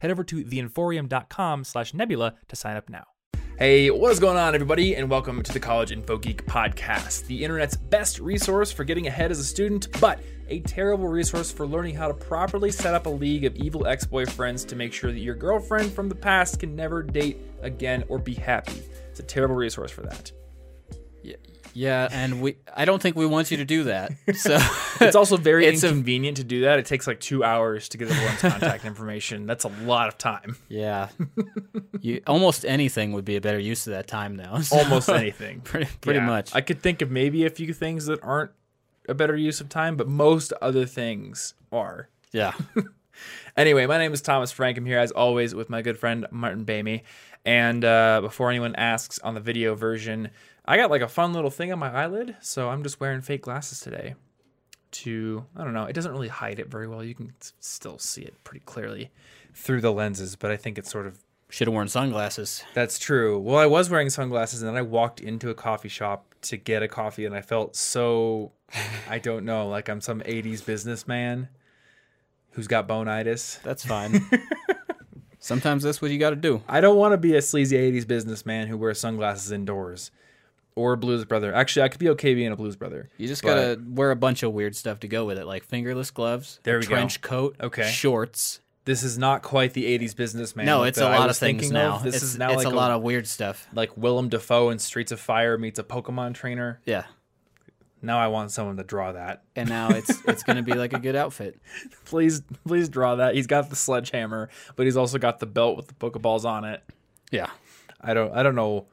Head over to theinfornium.com slash nebula to sign up now. Hey, what is going on, everybody, and welcome to the College Info Geek podcast, the internet's best resource for getting ahead as a student, but a terrible resource for learning how to properly set up a league of evil ex boyfriends to make sure that your girlfriend from the past can never date again or be happy. It's a terrible resource for that. Yeah, and we I don't think we want you to do that. So It's also very It's a- inconvenient to do that. It takes like two hours to get everyone's contact information. That's a lot of time. yeah. You almost anything would be a better use of that time now. So, Almost anything. pretty pretty Yeah. much. I could think of maybe a few things that aren't a better use of time, but most other things are. yeah. Anyway, my name is Thomas Frank. I'm here as always with my good friend Martin Boehme. And uh, before anyone asks on the video version, I got like a fun little thing on my eyelid, so I'm just wearing fake glasses today. To I don't know, it doesn't really hide it very well. You can still see it pretty clearly through the lenses, but I think it's sort of Should have worn sunglasses. that's true. Well, I was wearing sunglasses and then I walked into a coffee shop to get a coffee and I felt so I don't know, like I'm some 80s businessman who's got bonitis. That's fine. Sometimes that's what you got to do. I don't want to be a sleazy 80s businessman who wears sunglasses indoors or a blues brother. Actually, I could be okay being a blues brother. You just But- got to wear a bunch of weird stuff to go with it, like fingerless gloves, There a we go. trench coat, Okay. shorts. This is not quite the 80s businessman. no, it's a lot of things now. Of. This it's is now it's like a lot of weird stuff. like Willem Dafoe in Streets of Fire meets a Pokemon trainer. Yeah. Now I want someone to draw that. And now it's it's to be like a good outfit. Please, please draw that. He's got the sledgehammer, but he's also got the belt with the Pokeballs on it. Yeah. I don't, I don't know.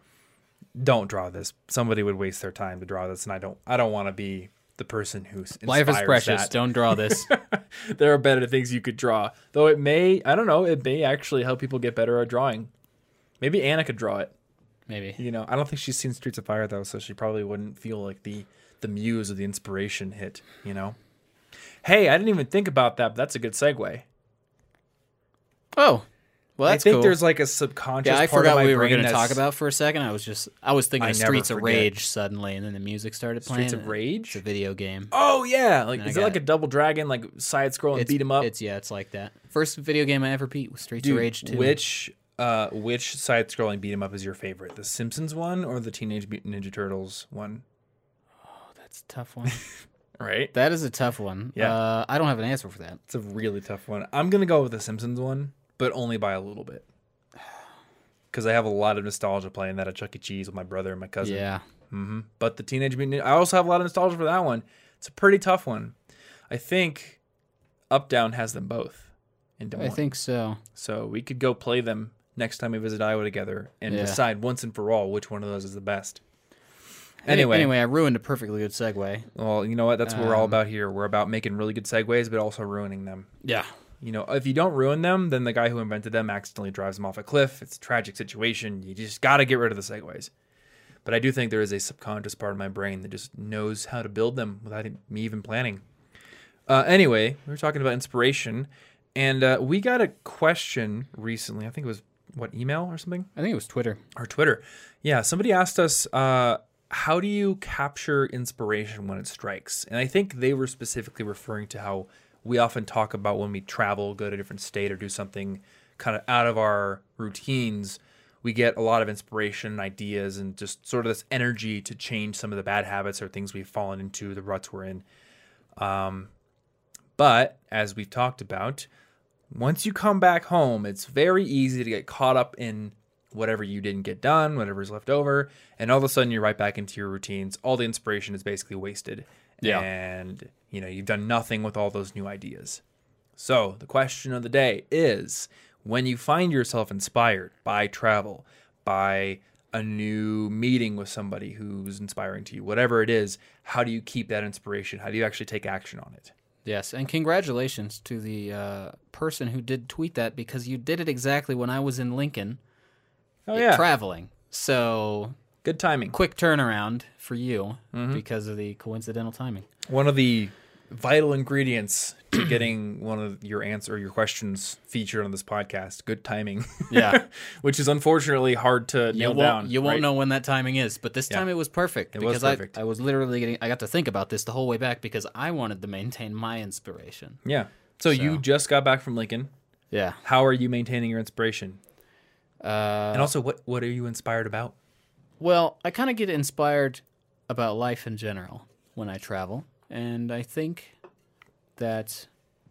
Don't draw this. Somebody would waste their time to draw this, and I don't, I don't want to be the person who's Life is precious. that. Don't draw this. there are better things you could draw, though. It may, I don't know. It may actually help people get better at drawing. Maybe Anna could draw it. Maybe. You know, I don't think she's seen Streets of Fire though, so she probably wouldn't feel like the the muse or the inspiration hit. You know. Hey, I didn't even think about that. But that's a good segue. Oh. Well, that's I think cool. there's like a subconscious. Yeah, I part forgot of my what we were going to talk about for a second. I was just, I was thinking I of Streets of. Rage suddenly, and then the music started playing. Streets of Rage. It's a video game. Oh yeah, like is it like a double dragon, like side scroll and beat 'em up? It's yeah, it's like that. First video game I ever beat was Streets Dude, of Rage 2. Which uh which side scrolling beat 'em up is your favorite? The Simpsons one or the Teenage Mutant Ninja Turtles one? Oh, that's a tough one. Right. that is a tough one. Yeah. Uh, I don't have an answer for that. It's a really tough one. I'm gonna go with the Simpsons one, but only by a little bit. Because I have a lot of nostalgia playing that at Chuck E. Cheese with my brother and my cousin. Yeah. hmm But the Teenage Mutant, Ninja- I also have a lot of nostalgia for that one. It's a pretty tough one. I think Up Down has them both. Into I think so. So we could go play them next time we visit Iowa together and Yeah. decide once and for all which one of those is the best. Anyway, anyway, I ruined a perfectly good segue. well, you know what? That's what we're all Um, about here. We're about making really good segues, but also ruining them. Yeah. You know, if you don't ruin them, then the guy who invented them accidentally drives them off a cliff. It's a tragic situation. You just got to get rid of the segways. But I do think there is a subconscious part of my brain that just knows how to build them without me even planning. Uh, anyway, we were talking about inspiration, and uh, we got a question recently. I think it was what email or something I think it was Twitter. or Twitter. Yeah, somebody asked us, uh, how do you capture inspiration when it strikes? And I think they were specifically referring to how we often talk about when we travel, go to a different state, or do something kind of out of our routines. We get a lot of inspiration and ideas and just sort of this energy to change some of the bad habits or things we've fallen into, the ruts we're in. Um, but as we've talked about, once you come back home, it's very easy to get caught up in whatever you didn't get done, whatever's left over, and all of a sudden you're right back into your routines. All the inspiration is basically wasted. Yeah. And you know, you've done nothing with all those new ideas. So, the question of the day is when you find yourself inspired by travel, by a new meeting with somebody who's inspiring to you, whatever it is, how do you keep that inspiration? How do you actually take action on it? Yes, and congratulations to the uh, person who did tweet that because you did it exactly when I was in Lincoln Oh eh, traveling. So good timing. quick turnaround for you Mm-hmm. because of the coincidental timing. One of the vital ingredients to getting one of your answer your questions featured on this podcast. Good timing. Yeah. which is unfortunately hard to You nail down. you won't right? know when that timing is, but this Yeah. time it was perfect It was because perfect. I, I was literally getting I got to think about this the whole way back because I wanted to maintain my inspiration. Yeah. So, you just got back from Lincoln. Yeah. How are you maintaining your inspiration? Uh, And also, what what are you inspired about? Well, I kind of get inspired about life in general when I travel. And I think that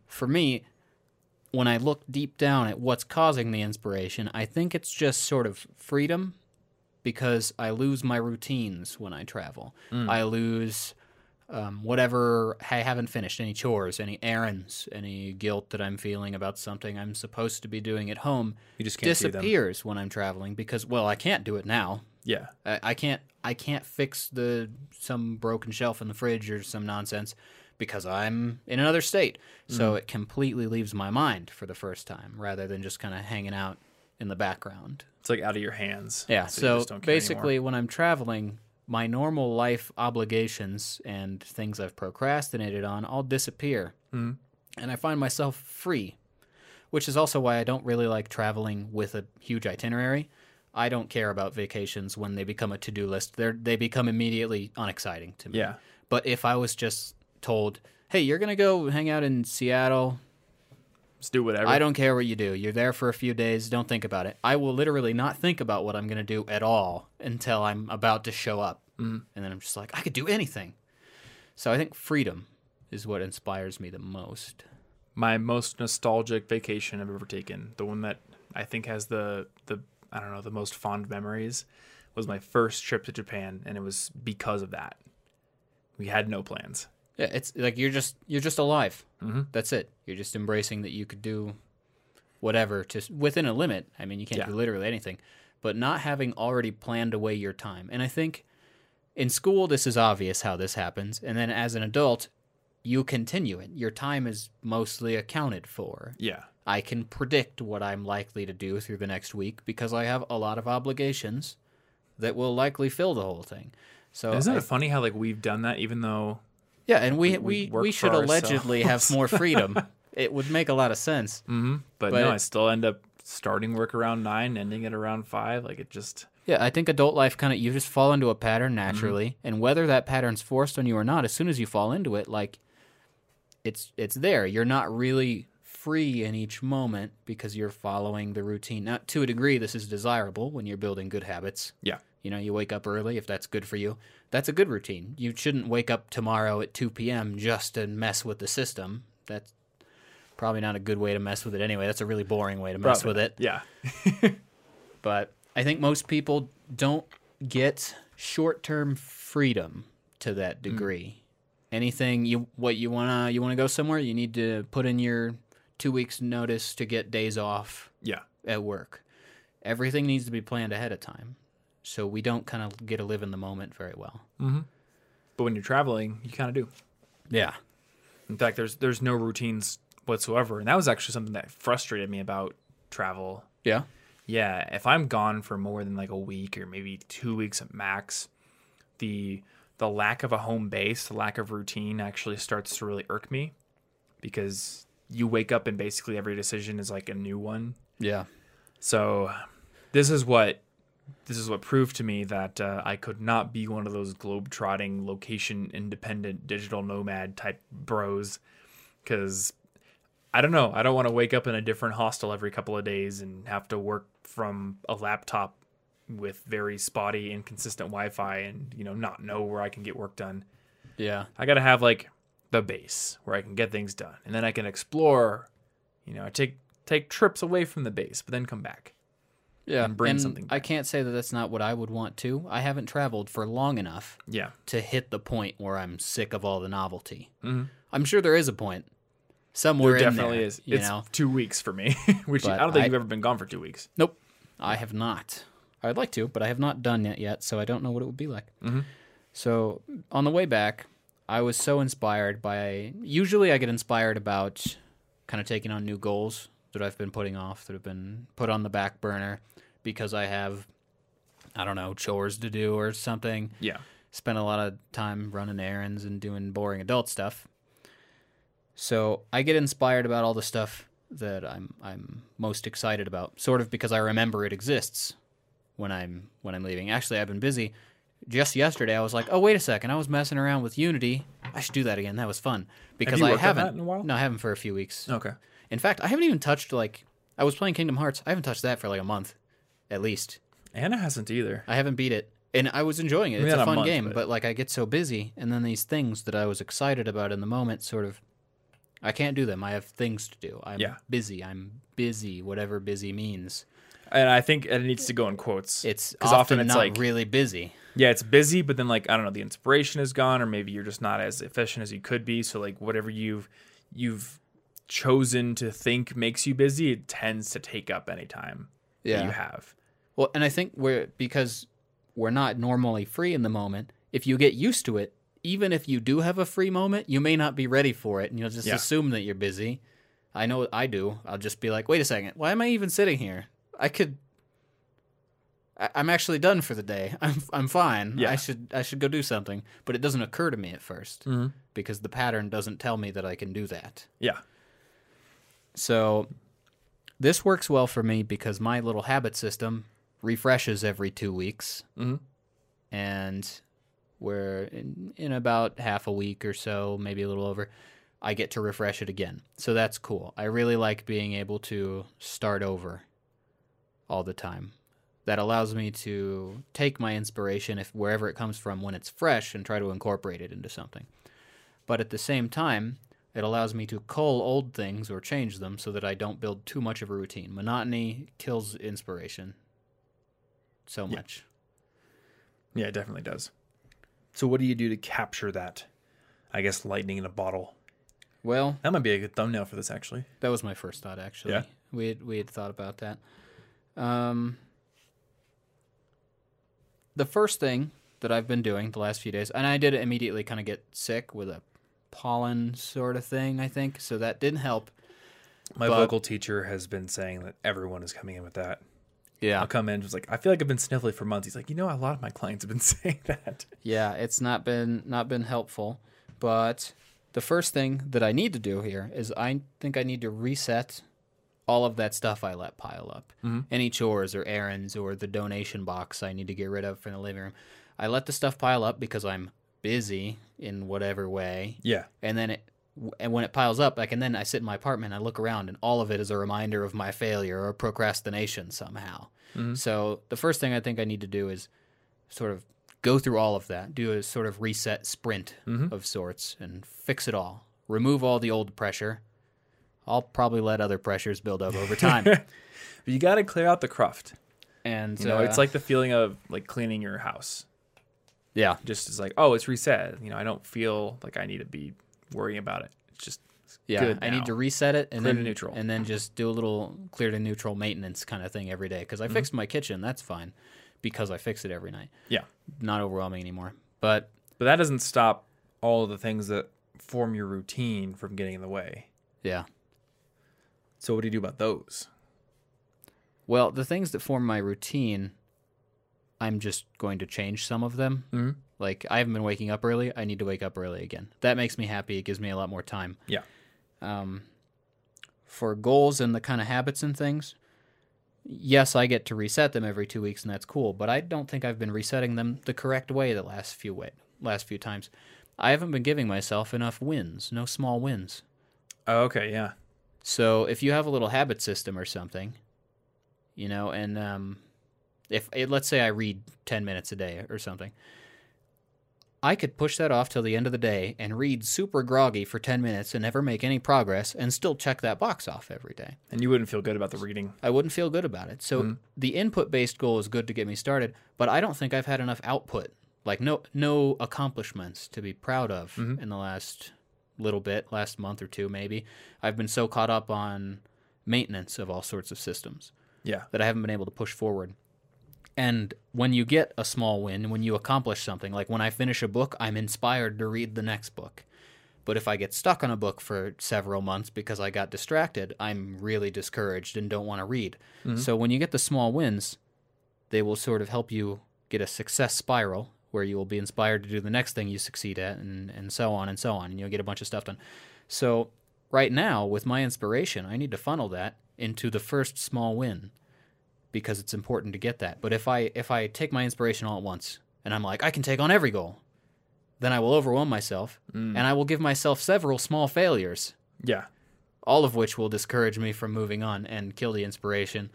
for me, when I look deep down at what's causing the inspiration, I think it's just sort of freedom because I lose my routines when I travel. I lose um, whatever I haven't finished, any chores, any errands, any guilt that I'm feeling about something I'm supposed to be doing at home You just can't see them. disappears when I'm traveling because, well, I can't do it now. Yeah. I, I can't I can't fix the some broken shelf in the fridge or some nonsense because I'm in another state. Mm. So it completely leaves my mind for the first time rather than just kind of hanging out in the background. It's like out of your hands. Yeah. So, care basically, anymore. when I'm traveling, my normal life obligations and things I've procrastinated on all disappear, Mhm. and I find myself free. Which is also why I don't really like traveling with a huge itinerary. I don't care about vacations when they become a to-do list. They they become immediately unexciting to me. Yeah. But if I was just told, "Hey, you're gonna go hang out in Seattle Just do whatever. I don't care what you do. You're there for a few days. Don't think about it. I will literally not think about what I'm going to do at all until I'm about to show up. Mm. And then I'm just like, I could do anything. So I think freedom is what inspires me the most. my most nostalgic vacation I've ever taken, the one that I think has the the I don't know the most fond memories, was my first trip to Japan, and it was because of that. We had no plans. Yeah, it's like you're just you're just alive. Mhm. That's it. You're just embracing that you could do whatever to within a limit. I mean, you can't Yeah. do literally anything, but not having already planned away your time. And I think in school this is obvious how this happens, and then as an adult, you continue it. Your time is mostly accounted for. Yeah, I can predict what I'm likely to do through the next week because I have a lot of obligations that will likely fill the whole thing. So isn't I- it funny how like we've done that, even though yeah, and we we we, we should allegedly have more freedom. it would make a lot of sense. mm-hmm, but, But no, I still end up starting work around nine, ending at around five. Like it just Yeah, I think adult life kind of you just fall into a pattern Mm-hmm. naturally, and whether that pattern's forced on you or not, as soon as you fall into it, like it's it's there. You're not really free in each moment because you're following the routine. Now, to a degree, this is desirable when you're building good habits. yeah, You know, you wake up early if that's good for you. That's a good routine. You shouldn't wake up tomorrow at 2 p.m. just to mess with the system. That's probably not a good way to mess with it anyway. That's a really boring way to mess Probably. with it. yeah, But I think most people don't get short-term freedom to that mm. degree. Anything you what you wanna you wanna go somewhere, you need to put in your two weeks notice to get days off yeah. at work. Everything needs to be planned ahead of time, so we don't kind of get to live in the moment very well. Mm-hmm. But when you're traveling, you kind of do. Yeah, In fact, there's there's no routines whatsoever, and that was actually something that frustrated me about travel yeah, Yeah, if I'm gone for more than like a week or maybe two weeks at max, the the lack of a home base, the lack of routine actually starts to really irk me because you wake up and basically every decision is like a new one. yeah, So this is what this is what proved to me that uh, I could not be one of those globe-trotting, location independent digital nomad type bros because I don't know. I don't want to wake up in a different hostel every couple of days and have to work from a laptop with very spotty, inconsistent Wi-Fi and you know not know where I can get work done. yeah. I got to have like the base where I can get things done, and then I can explore. You know, take take trips away from the base, but then come back. Yeah, and bring something Back. I can't say that that's not what I would want to. I haven't traveled for long enough Yeah, to hit the point where I'm sick of all the novelty. Mhm. I'm sure there is a point somewhere. there in definitely there, is. You it's know, two weeks for me, which But I don't think I- you've ever been gone for two weeks. nope, I have not. I'd like to, but I have not done it yet, so I don't know what it would be like. Mhm. So on the way back, I was so inspired by. Usually, I get inspired about kind of taking on new goals that I've been putting off, that have been put on the back burner because I have, I don't know, chores to do or something. Yeah. Spend a lot of time running errands and doing boring adult stuff. So I get inspired about all the stuff that I'm I'm most excited about, sort of because I remember it exists when I'm when I'm leaving. Actually, I've been busy. Just yesterday, I was like, "Oh, wait a second! I was messing around with Unity. I should do that again. That was fun." Because you I haven't that in a while? No, I haven't for a few weeks. Okay. In fact, I haven't even touched like I was playing Kingdom Hearts. I haven't touched that for like a month, at least. Anna hasn't either. I haven't beat it, and I was enjoying it. It's a fun month, game, but- but... like I get so busy, and then these things that I was excited about in the moment sort of, I can't do them. I have things to do. I'm Yeah. busy. I'm busy. Whatever busy means. And I think it needs to go in quotes. It's because often, often it's not like really busy. Yeah, it's busy, but then like I don't know, the inspiration is gone, or maybe you're just not as efficient as you could be. So like whatever you've you've chosen to think makes you busy, it tends to take up any time that Yeah. you have. Well, and I think we're because we're not normally free in the moment. If you get used to it, even if you do have a free moment, you may not be ready for it, and you'll just Yeah. assume that you're busy. I know I do. I'll just be like, "Wait a second, why am I even sitting here? I could. I- I'm actually done for the day. I'm I'm fine. Yeah. I should I should go do something." But it doesn't occur to me at 1st Mm-hmm. because the pattern doesn't tell me that I can do that. Yeah. So this works well for me because my little habit system refreshes every two weeks. Mhm. And we're in, in about half a week or so, maybe a little over, I get to refresh it again. So that's cool. I really like being able to start over all the time. That allows me to take my inspiration if wherever it comes from when it's fresh and try to incorporate it into something. But at the same time, it allows me to cull old things or change them so that I don't build too much of a routine. Monotony kills inspiration so Yeah. much. Yeah, it definitely does. So what do you do to capture that? I guess lightning in a bottle. Well, That might be a good thumbnail for this actually. that was my first thought actually. Yeah? We had, we had thought about that. Um the first thing that I've been doing the last few days, and I did immediately kind of get sick with a pollen sort of thing, I think. So that didn't help. My But- vocal teacher has been saying that everyone is coming in with that. Yeah. I'll come in just like I feel like I've been sniffly for months. He's like, you know, a lot of my clients have been saying that. Yeah, it's not been not been helpful, but the first thing that I need to do here is I think I need to reset all of that stuff I let pile up. Mm-hmm. Any chores or errands or the donation box I need to get rid of from the living room. I let the stuff pile up because I'm busy in whatever way, Yeah. and then it and when it piles up, like and then I sit in my apartment, and I look around, and all of it is a reminder of my failure or procrastination somehow. Mm-hmm. So the first thing I think I need to do is sort of go through all of that, do a sort of reset sprint mm-hmm. of sorts, and fix it all. Remove all the old pressure. I'll probably let other pressures build up over time. But you got to clear out the cruft. and You know, it's uh, like the feeling of like cleaning your house. yeah, Just as like, oh, it's reset. You know, I don't feel like I need to be worrying about it. It's just yeah. good I need to reset it and Clear to then neutral. and then just do a little clear to neutral maintenance kind of thing every day. Because I Mm-hmm. fixed my kitchen, that's fine, because I fix it every night. yeah. Not overwhelming anymore. But But that doesn't stop all of the things that form your routine from getting in the way. yeah, So what do you do about those? Well, the things that form my routine, I'm just going to change some of them. Mhm. Like I haven't been waking up early. I need to wake up early again. That makes me happy. It gives me a lot more time. Yeah. Um, for goals and the kind of habits and things, yes, I get to reset them every two weeks, and that's cool. But I don't think I've been resetting them the correct way the last few way, last few times. I haven't been giving myself enough wins. No small wins. Oh, okay, yeah. So if you have a little habit system or something, you know, and um, if let's say I read ten minutes a day or something, I could push that off till the end of the day and read super groggy for ten minutes and never make any progress and still check that box off every day. And you wouldn't feel good about the reading. I wouldn't feel good about it. So the input based goal is good to get me started, but I don't think I've had enough output, like no no accomplishments to be proud of in the last little bit, last month or two maybe. I've been so caught up on maintenance of all sorts of systems Yeah. that I haven't been able to push forward. And when you get a small win, when you accomplish something, like when I finish a book, I'm inspired to read the next book. But if I get stuck on a book for several months because I got distracted, I'm really discouraged and don't want to read. Mm-hmm. So when you get the small wins, they will sort of help you get a success spiral where you will be inspired to do the next thing you succeed at and, and so on and so on and you'll get a bunch of stuff done so right now with my inspiration i need to funnel that into the first small win because it's important to get that but if i if i take my inspiration all at once and i'm like i can take on every goal then i will overwhelm myself mm. and i will give myself several small failures Yeah. all of which will discourage me from moving on and kill the inspiration.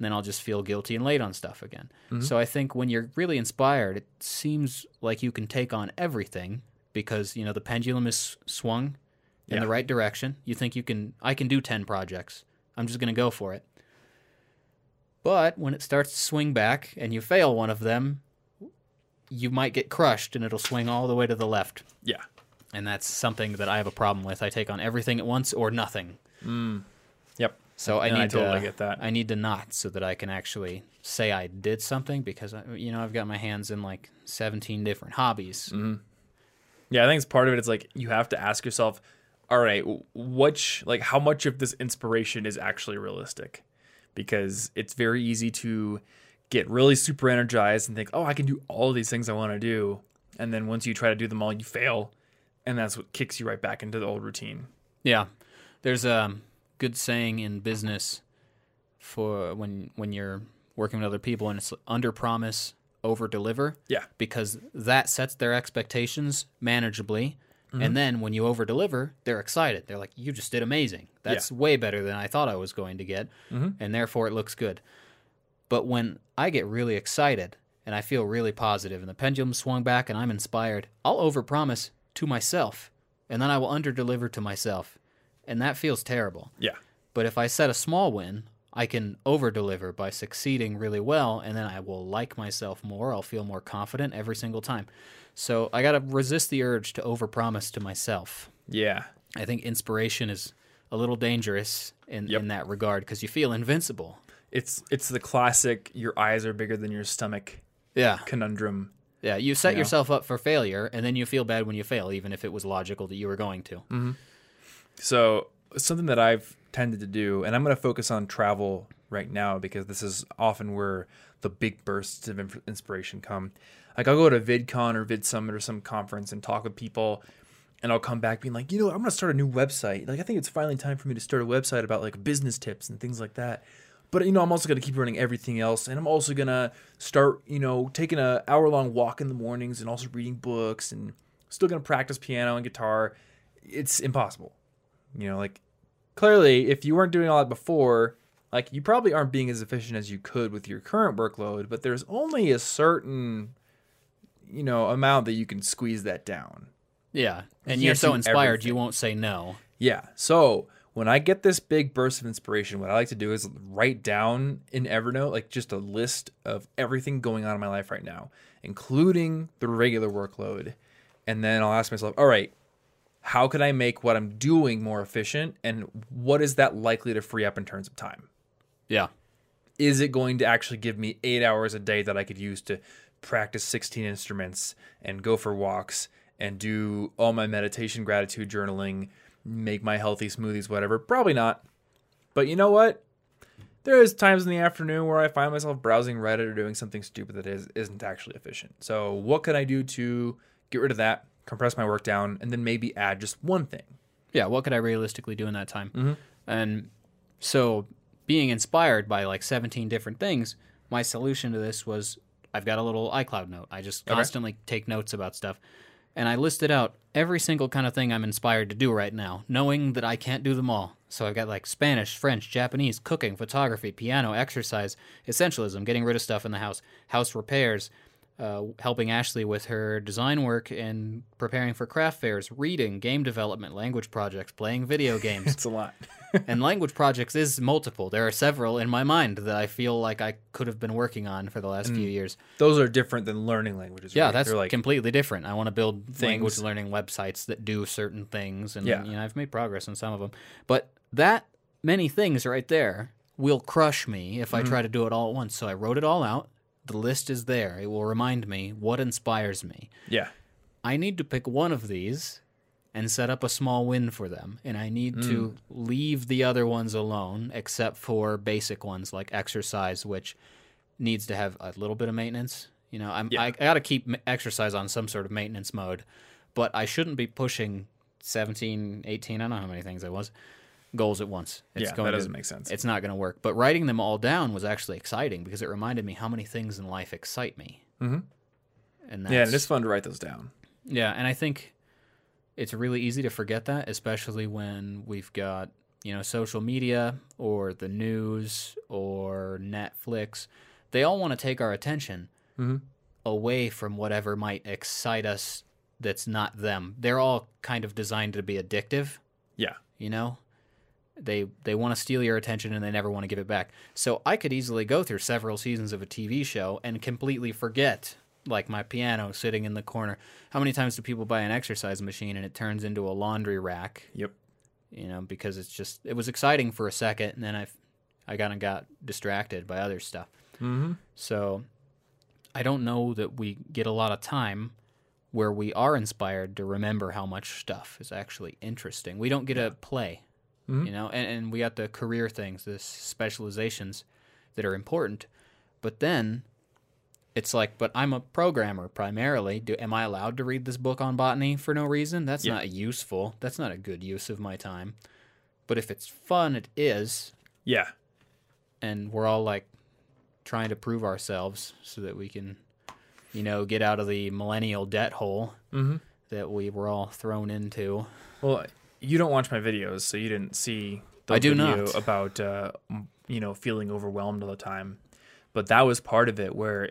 And then I'll just feel guilty and late on stuff again. Mm-hmm. So I think when you're really inspired, it seems like you can take on everything because you know the pendulum is swung in Yeah. the right direction. You think you can I can do 10 projects. I'm just going to go for it. But when it starts to swing back and you fail one of them, you might get crushed and it'll swing all the way to the left. Yeah. And that's something that I have a problem with. I take on everything at once or nothing. Yep. So I And need I totally to get that. I need to not so that I can actually say I did something because I, you know I've got my hands in like 17 different hobbies. Mm-hmm. Yeah, I think it's part of it. It's like you have to ask yourself, all right, which like how much of this inspiration is actually realistic? Because it's very easy to get really super energized and think, oh, I can do all these things I want to do, and then once you try to do them all, you fail, and that's what kicks you right back into the old routine. Yeah, there's a good saying in business for when when you're working with other people and it's under promise, over deliver. Yeah. because that sets their expectations manageably. Mm-hmm. And then when you over deliver, they're excited. They're like, "You just did amazing. That's way better than I thought I was going to get." Mm-hmm. And therefore, it looks good. But when I get really excited and I feel really positive, and the pendulum swung back and I'm inspired, I'll over promise to myself, and then I will under deliver to myself, and that feels terrible. Yeah. But if I set a small win, I can over deliver by succeeding really well, and then I will like myself more. I'll feel more confident every single time. So I got to resist the urge to overpromise to myself. Yeah. I think inspiration is a little dangerous in, Yep. in that regard because you feel invincible. It's it's the classic your eyes are bigger than your stomach Yeah. conundrum. Yeah. You set Yeah. yourself up for failure, and then you feel bad when you fail, even if it was logical that you were going to. Mm-hmm. So something that I've tended to do, and I'm going to focus on travel right now because this is often where the big bursts of inspiration come. Like I'll go to VidCon or VidSummit or some conference and talk with people, and I'll come back being like, you know, I'm going to start a new website. Like I think it's finally time for me to start a website about like business tips and things like that. But you know, I'm also going to keep running everything else, and I'm also going to start, you know, taking a hour long walk in the mornings and also reading books and still going to practice piano and guitar. It's impossible. You know, like clearly, if you weren't doing all that before, like you probably aren't being as efficient as you could with your current workload, but there's only a certain, you know, amount that you can squeeze that down. Yeah. And You you're so inspired, everything. you won't say no. Yeah. So when I get this big burst of inspiration, what I like to do is write down in Evernote, like just a list of everything going on in my life right now, including the regular workload. And then I'll ask myself, all right, how could I make what I'm doing more efficient? And what is that likely to free up in terms of time? Yeah. Is it going to actually give me eight hours a day that I could use to practice 16 instruments and go for walks and do all my meditation, gratitude journaling, make my healthy smoothies, whatever? Probably not. But you know what? There is times in the afternoon where I find myself browsing Reddit or doing something stupid that is, isn't actually efficient. So, what can I do to get rid of that, compress my work down, and then maybe add just one thing? Yeah, what could I realistically do in that time? Mm-hmm. And so, being inspired by like 17 different things, my solution to this was I've got a little iCloud note. I just Okay. constantly take notes about stuff. And I listed out every single kind of thing I'm inspired to do right now, knowing that I can't do them all. So I've got like Spanish, French, Japanese, cooking, photography, piano, exercise, essentialism, getting rid of stuff in the house, house repairs, uh, helping Ashley with her design work and preparing for craft fairs, reading, game development, language projects, playing video games. It's a lot. and language projects is multiple. There are several in my mind that I feel like I could have been working on for the last few years. Those are different than learning languages. Yeah, right? that's They're like completely different. I want to build language learning websites that do certain things, and Yeah. you know I've made progress on some of them. But that many things right there will crush me if Mm-hmm. I try to do it all at once. So I wrote it all out. The list is there. It will remind me what inspires me. Yeah. I need to pick one of these and set up a small win for them. And I need to mm. leave the other ones alone, except for basic ones like exercise, which needs to have a little bit of maintenance. You know, I'm, Yeah. I, I got to keep exercise on some sort of maintenance mode, but I shouldn't be pushing 17, 18, I don't know how many things I was, goals at once. Yeah, that doesn't make sense. It's not going to work. But writing them all down was actually exciting because it reminded me how many things in life excite me. Mhm. And that's, Yeah, and it's fun to write those down. yeah, and I think it's really easy to forget that, especially when we've got, you know, social media or the news or Netflix. They all want to take our attention Mhm. away from whatever might excite us that's not them. They're all kind of designed to be addictive, Yeah. you know? They they want to steal your attention and they never want to give it back. So I could easily go through several seasons of a TV show and completely forget like my piano sitting in the corner. How many times do people buy an exercise machine and it turns into a laundry rack, Yep. you know, because it's just it was exciting for a second and then I I kind of got distracted by other stuff. Mm-hmm. So I don't know that we get a lot of time where we are inspired to remember how much stuff is actually interesting. We don't get a play, Mhm. you know, and, and we got the career things, the specializations that are important. But then it's like, but I'm a programmer primarily. Do am I allowed to read this book on botany for no reason? That's Yeah. not useful. That's not a good use of my time. But if it's fun, it is Yeah. and we're all like trying to prove ourselves so that we can you know get out of the millennial debt hole Mm-hmm. that we were all thrown into Well, you don't watch my videos, so you didn't see the I do video not. about uh, you know feeling overwhelmed all the time. But that was part of it. Where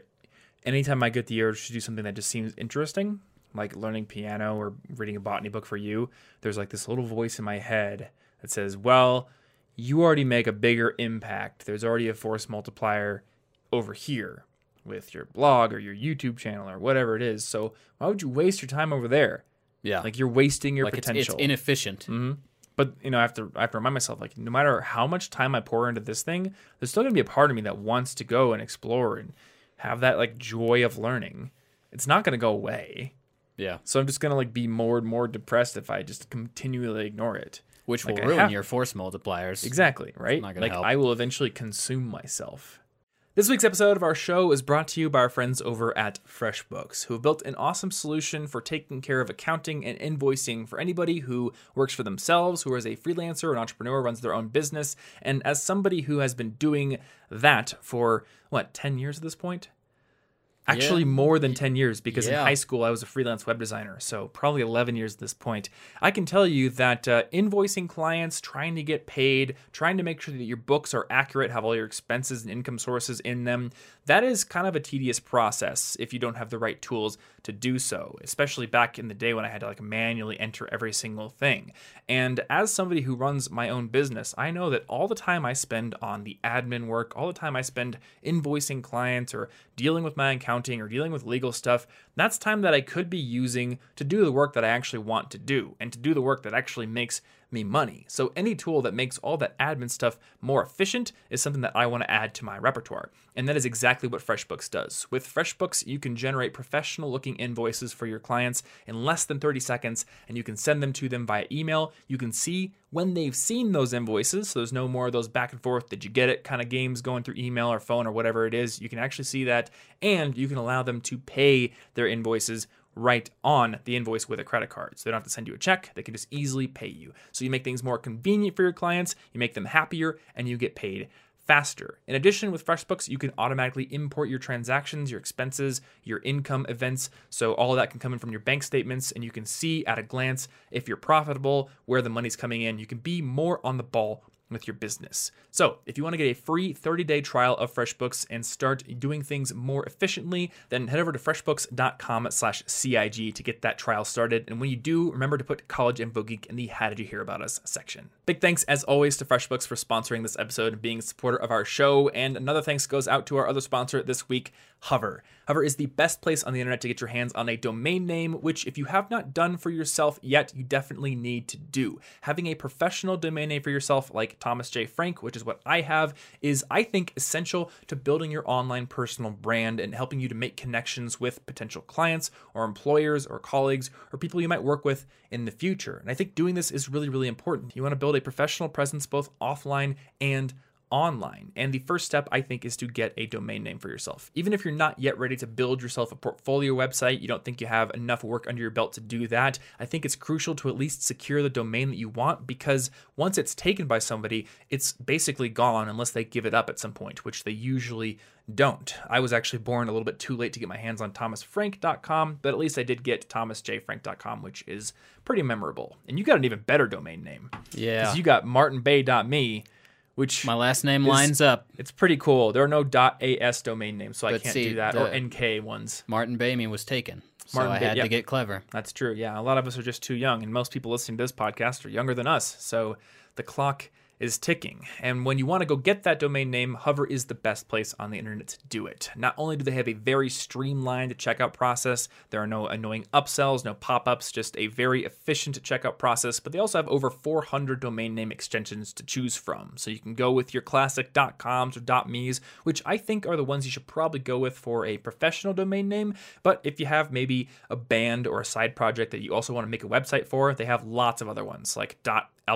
anytime I get the urge to do something that just seems interesting, like learning piano or reading a botany book for you, there's like this little voice in my head that says, "Well, you already make a bigger impact. There's already a force multiplier over here." With your blog or your YouTube channel or whatever it is. So, why would you waste your time over there? Yeah Like, you're wasting your like potential. it's inefficient hmm But you know, I have to I have to remind myself like no matter how much time I pour into this thing, there's still gonna be a part of me that wants to go and explore and have that like joy of learning. It's not gonna go away. yeah So I'm just gonna like be more and more depressed if I just continually ignore it. which will I ruin have- your force multipliers Exactly, right? not gonna like help. I will eventually consume myself. This week's episode of our show is brought to you by our friends over at FreshBooks, who have built an awesome solution for taking care of accounting and invoicing for anybody who works for themselves, who is a freelancer, an entrepreneur, runs their own business, and as somebody who has been doing that for what, 10 years at this point? Actually, Yeah. more than 10 years because in high school I was a freelance web designer, so probably 11 years at this point. I can tell you that uh, invoicing clients, trying to get paid, trying to make sure that your books are accurate, have all your expenses and income sources in them, that is kind of a tedious process if you don't have the right tools to do so, especially back in the day when I had to like manually enter every single thing. And as somebody who runs my own business, I know that all the time I spend on the admin work, all the time I spend invoicing clients or dealing with my accounting or dealing with legal stuff, that's time that I could be using to do the work that I actually want to do and to do the work that actually makes me money. So any tool that makes all that admin stuff more efficient is something that I want to add to my repertoire. And that is exactly what FreshBooks does. With FreshBooks, you can generate professional looking invoices for your clients in less than 30 seconds and you can send them to them via email. You can see when they've seen those invoices, so there's no more of those back and forth, did you get it kind of games going through email or phone or whatever it is. You can actually see that and you can allow them to pay their invoices right on the invoice with a credit card. So they don't have to send you a check, they can just easily pay you. So you make things more convenient for your clients, you make them happier, and you get paid faster. In addition, with FreshBooks, you can automatically import your transactions, your expenses, your income events. So all of that can come in from your bank statements, and you can see at a glance if you're profitable, where the money's coming in. You can be more on the ball with your business. So, if you want to get a free 30-day trial of FreshBooks and start doing things more efficiently, then head over to freshbooks.com/cig to get that trial started. And when you do, remember to put College Info Geek in the How Did You Hear About Us section. Big thanks, as always, to FreshBooks for sponsoring this episode and being a supporter of our show. And another thanks goes out to our other sponsor this week, Hover. Hover is the best place on the internet to get your hands on a domain name, which, if you have not done for yourself yet, you definitely need to do. Having a professional domain name for yourself, like Thomas J. Frank, which is what I have, is I think essential to building your online personal brand and helping you to make connections with potential clients or employers or colleagues or people you might work with in the future. And I think doing this is really, really important. You want to build a professional presence both offline and online. And the first step, I think, is to get a domain name for yourself. Even if you're not yet ready to build yourself a portfolio website, you don't think you have enough work under your belt to do that, I think it's crucial to at least secure the domain that you want because once it's taken by somebody, it's basically gone unless they give it up at some point, which they usually don't. I was actually born a little bit too late to get my hands on thomasfrank.com, but at least I did get thomasjfrank.com, which is pretty memorable. And you got an even better domain name. Yeah. Because you got martinbay.me which my last name lines up. It's pretty cool. There are no .as domain names, so I can't see, do that or NK ones. Martin Boehme was taken, so Martin I Ba- had yep. to get clever. That's true. Yeah, a lot of us are just too young, and most people listening to this podcast are younger than us. So the clock is ticking. And when you want to go get that domain name, Hover is the best place on the internet to do it. Not only do they have a very streamlined checkout process, there are no annoying upsells, no pop ups, just a very efficient checkout process, but they also have over 400 domain name extensions to choose from. So you can go with your classic .coms or .me's, which I think are the ones you should probably go with for a professional domain name. But if you have maybe a band or a side project that you also want to make a website for, they have lots of other ones like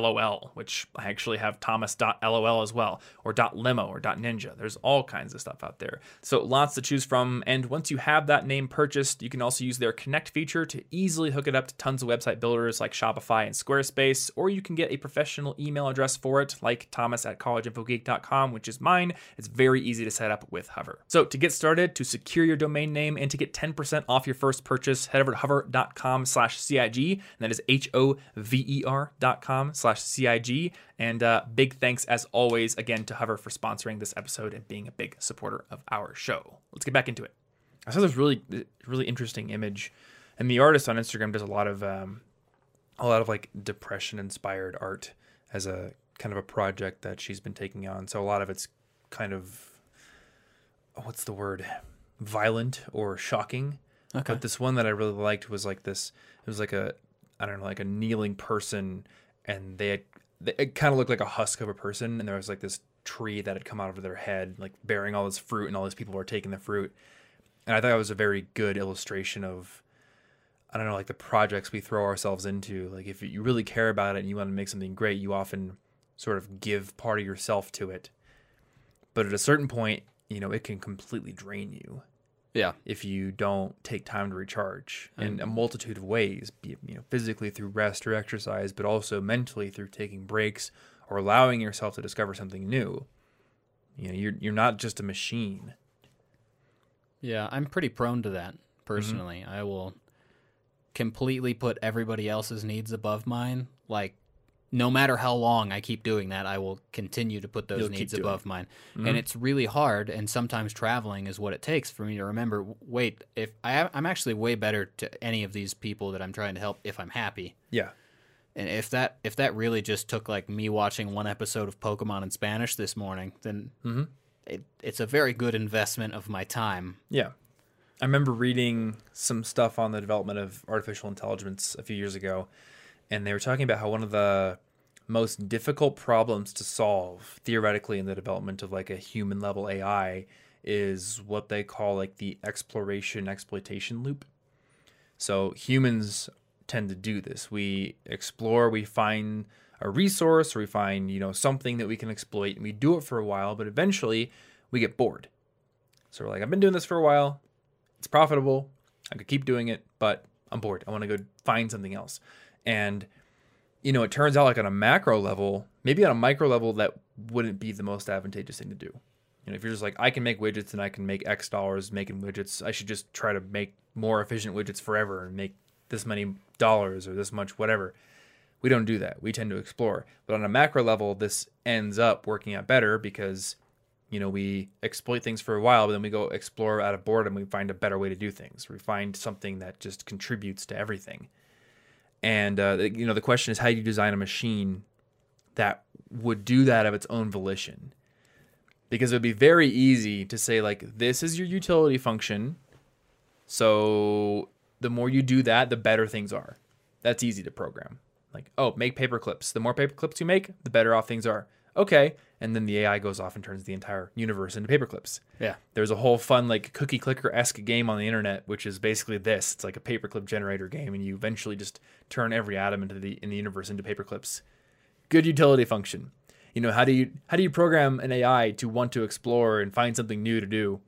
.lol, which I actually have thomas.lol as well, or .limo or .ninja. There's all kinds of stuff out there. So lots to choose from. And once you have that name purchased, you can also use their connect feature to easily hook it up to tons of website builders like Shopify and Squarespace, or you can get a professional email address for it like thomas at collegeinfogeek.com, which is mine. It's very easy to set up with Hover. So to get started, to secure your domain name and to get 10% off your first purchase, head over to hover.com slash CIG, and that is H-O-V-E-R dot com slash CIG. And uh, big thanks, as always, again to Hover for sponsoring this episode and being a big supporter of our show. Let's get back into it. I saw this really, really interesting image, and the artist on Instagram does a lot of, um, a lot of like depression-inspired art as a kind of a project that she's been taking on. So a lot of it's kind of, what's the word, violent or shocking. Okay. But this one that I really liked was like this. It was like a, I don't know, like a kneeling person, and they had, they, it kind of looked like a husk of a person, and there was like this tree that had come out of their head, like bearing all this fruit, and all these people were taking the fruit. And I thought it was a very good illustration of, I don't know, like the projects we throw ourselves into. Like if you really care about it and you want to make something great, you often sort of give part of yourself to it. But at a certain point, you know, it can completely drain you Yeah. if you don't take time to recharge in a multitude of ways, be it, you know, physically through rest or exercise, but also mentally through taking breaks or allowing yourself to discover something new. You know, you're you're not just a machine. Yeah, I'm pretty prone to that personally. Mm-hmm. I will completely put everybody else's needs above mine. Like, no matter how long I keep doing that, I will continue to put those You'll needs above mine. And it's really hard. And sometimes traveling is what it takes for me to remember. Wait, if I, I'm actually way better to any of these people that I'm trying to help if I'm happy. Yeah. And if that if that really just took like me watching one episode of Pokemon in Spanish this morning, then Mhm. it, it's a very good investment of my time. Yeah. I remember reading some stuff on the development of artificial intelligence a few years ago, and they were talking about how one of the most difficult problems to solve theoretically in the development of like a human level AI is what they call like the exploration exploitation loop. So humans tend to do this. We explore, we find a resource or we find, you know, something that we can exploit and we do it for a while, but eventually we get bored. So we're like, I've been doing this for a while. It's profitable. I could keep doing it, but I'm bored. I want to go find something else. And you know, it turns out like on a macro level, maybe on a micro level, that wouldn't be the most advantageous thing to do. You know, if you're just like, I can make widgets and I can make X dollars making widgets, I should just try to make more efficient widgets forever and make this many dollars or this much whatever. We don't do that. We tend to explore. But on a macro level, this ends up working out better because, you know, we exploit things for a while, but then we go explore out of boredom. We find a better way to do things. We find something that just contributes to everything. And uh, you know, the question is, how do you design a machine that would do that of its own volition? Because it would be very easy to say, like, this is your utility function. So the more you do that, the better things are. That's easy to program. Like, oh, make paper clips. The more paper clips you make, the better off things are. Okay. And then the AI goes off and turns the entire universe into paperclips. Yeah. There's a whole fun like cookie clicker esque game on the internet, which is basically this. It's like a paperclip generator game, and you eventually just turn every atom into the in the universe into paperclips. Good utility function. You know how do you how do you program an AI to want to explore and find something new to do?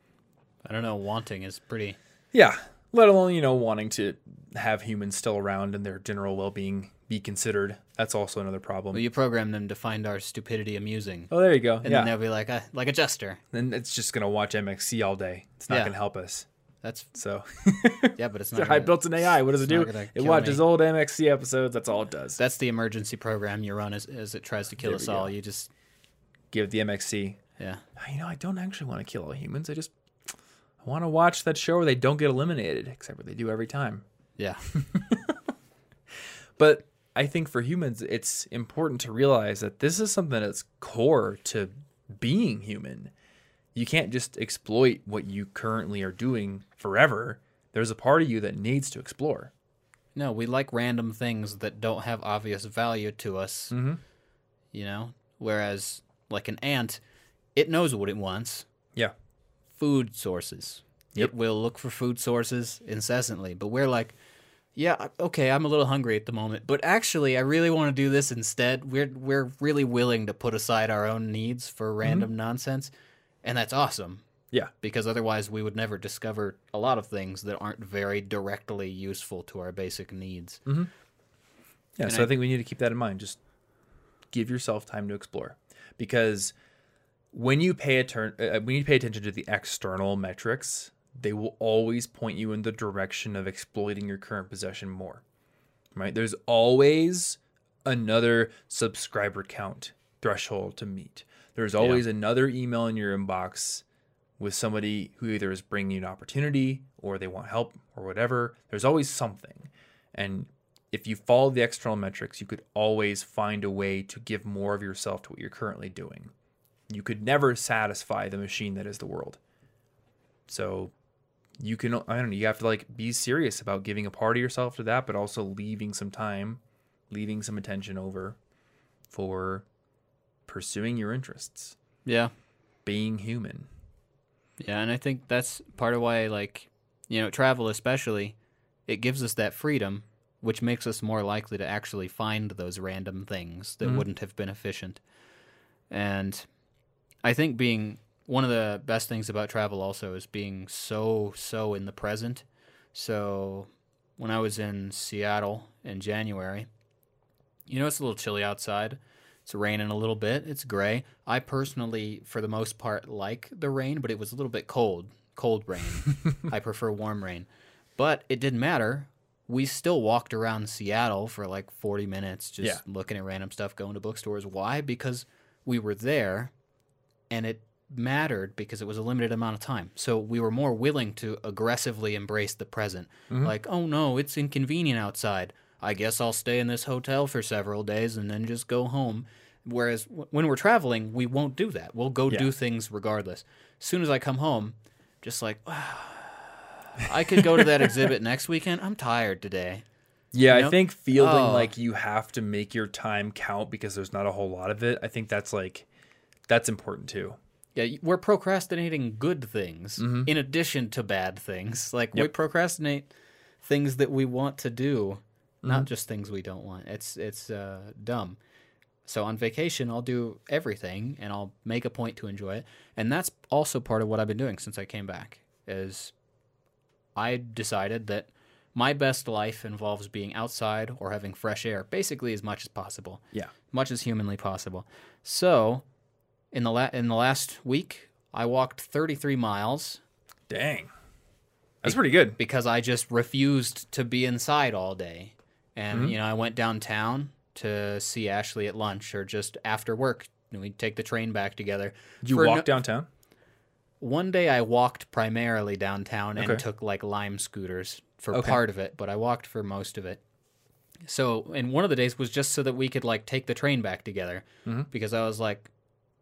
I don't know. Wanting is pretty. Yeah, let alone you know wanting to have humans still around and their general well being be considered. That's also another problem. Well, you program them to find our stupidity amusing, oh, there you go. and yeah, then they'll be like, a, like a jester. then it's just gonna watch MXC all day. It's not Yeah. gonna help us. That's So yeah, but it's not. I built an AI. What does it do? It watches me. old MXC episodes. That's all it does. That's the emergency program you run as, as it tries to kill There us we go. all. You just Give the MXC. yeah. You know, I don't actually want to kill all humans. I just I want to watch that show where they don't get eliminated, except for they do every time. Yeah. But I think for humans, it's important to realize that this is something that's core to being human. You can't just exploit what you currently are doing forever. There's a part of you that needs to explore. No, we like random things that don't have obvious value to us. Mm-hmm. You know, whereas like an ant, it knows what it wants. Yeah. Food sources. Yep. It will look for food sources incessantly. But we're like, yeah, okay, I'm a little hungry at the moment, but actually, I really want to do this instead. We're we're really willing to put aside our own needs for mm-hmm. random nonsense, and that's awesome. Yeah. because otherwise we would never discover a lot of things that aren't very directly useful to our basic needs. Mm-hmm. Yeah. And so I, I- think we need to keep that in mind. Just give yourself time to explore, because when you pay turn, uh, when you pay attention to the external metrics, they will always point you in the direction of exploiting your current possession more. Right? There's always another subscriber count threshold to meet. There's always another email in your inbox with somebody who either is bringing you an opportunity or they want help or whatever. There's always something. And if you follow the external metrics, you could always find a way to give more of yourself to what you're currently doing. You could never satisfy the machine that is the world. So you can, I don't know, you have to like be serious about giving a part of yourself to that, but also leaving some time, leaving some attention over for pursuing your interests, Yeah, being human. yeah, and I think that's part of why, like, you know, travel especially, it gives us that freedom, which makes us more likely to actually find those random things that Mhm. wouldn't have been efficient. And I think being one of the best things about travel also is being so so in the present. So when I was in Seattle in January, you know it's a little chilly outside. It's raining a little bit. It's gray. I personally, for the most part, like the rain, but it was a little bit cold. Cold rain. I prefer warm rain. But it didn't matter. We still walked around Seattle for like 40 minutes just Yeah. looking at random stuff, going to bookstores. Why? Because we were there and it mattered because it was a limited amount of time. So we were more willing to aggressively embrace the present. Mm-hmm. Like, oh no, it's inconvenient outside. I guess I'll stay in this hotel for several days and then just go home. Whereas w- when we're traveling, we won't do that. We'll go Yeah. do things regardless. As soon as I come home, just like, I could go to that exhibit next weekend. I'm tired today. Yeah, You I think feeling Oh. like you have to make your time count because there's not a whole lot of it. I think that's like that's important too. Yeah, we're procrastinating good things in addition to bad things. Like we procrastinate things that we want to do, not just things we don't want. It's it's uh, dumb. So on vacation, I'll do everything and I'll make a point to enjoy it. And that's also part of what I've been doing since I came back. Is I decided that my best life involves being outside or having fresh air, basically as much as possible Yeah. much as humanly possible. So, in the la- in the last week, I walked 33 miles Dang. That's pretty good. because I just refused to be inside all day. And Mm-hmm. you know, I went downtown to see Ashley at lunch or just after work. and We'd take the train back together. Did you For walk no- downtown? One day I walked primarily downtown and Okay. took like lime scooters for Okay. part of it, but I walked for most of it. So, and one of the days was just so that we could like take the train back together Mm-hmm. because I was like,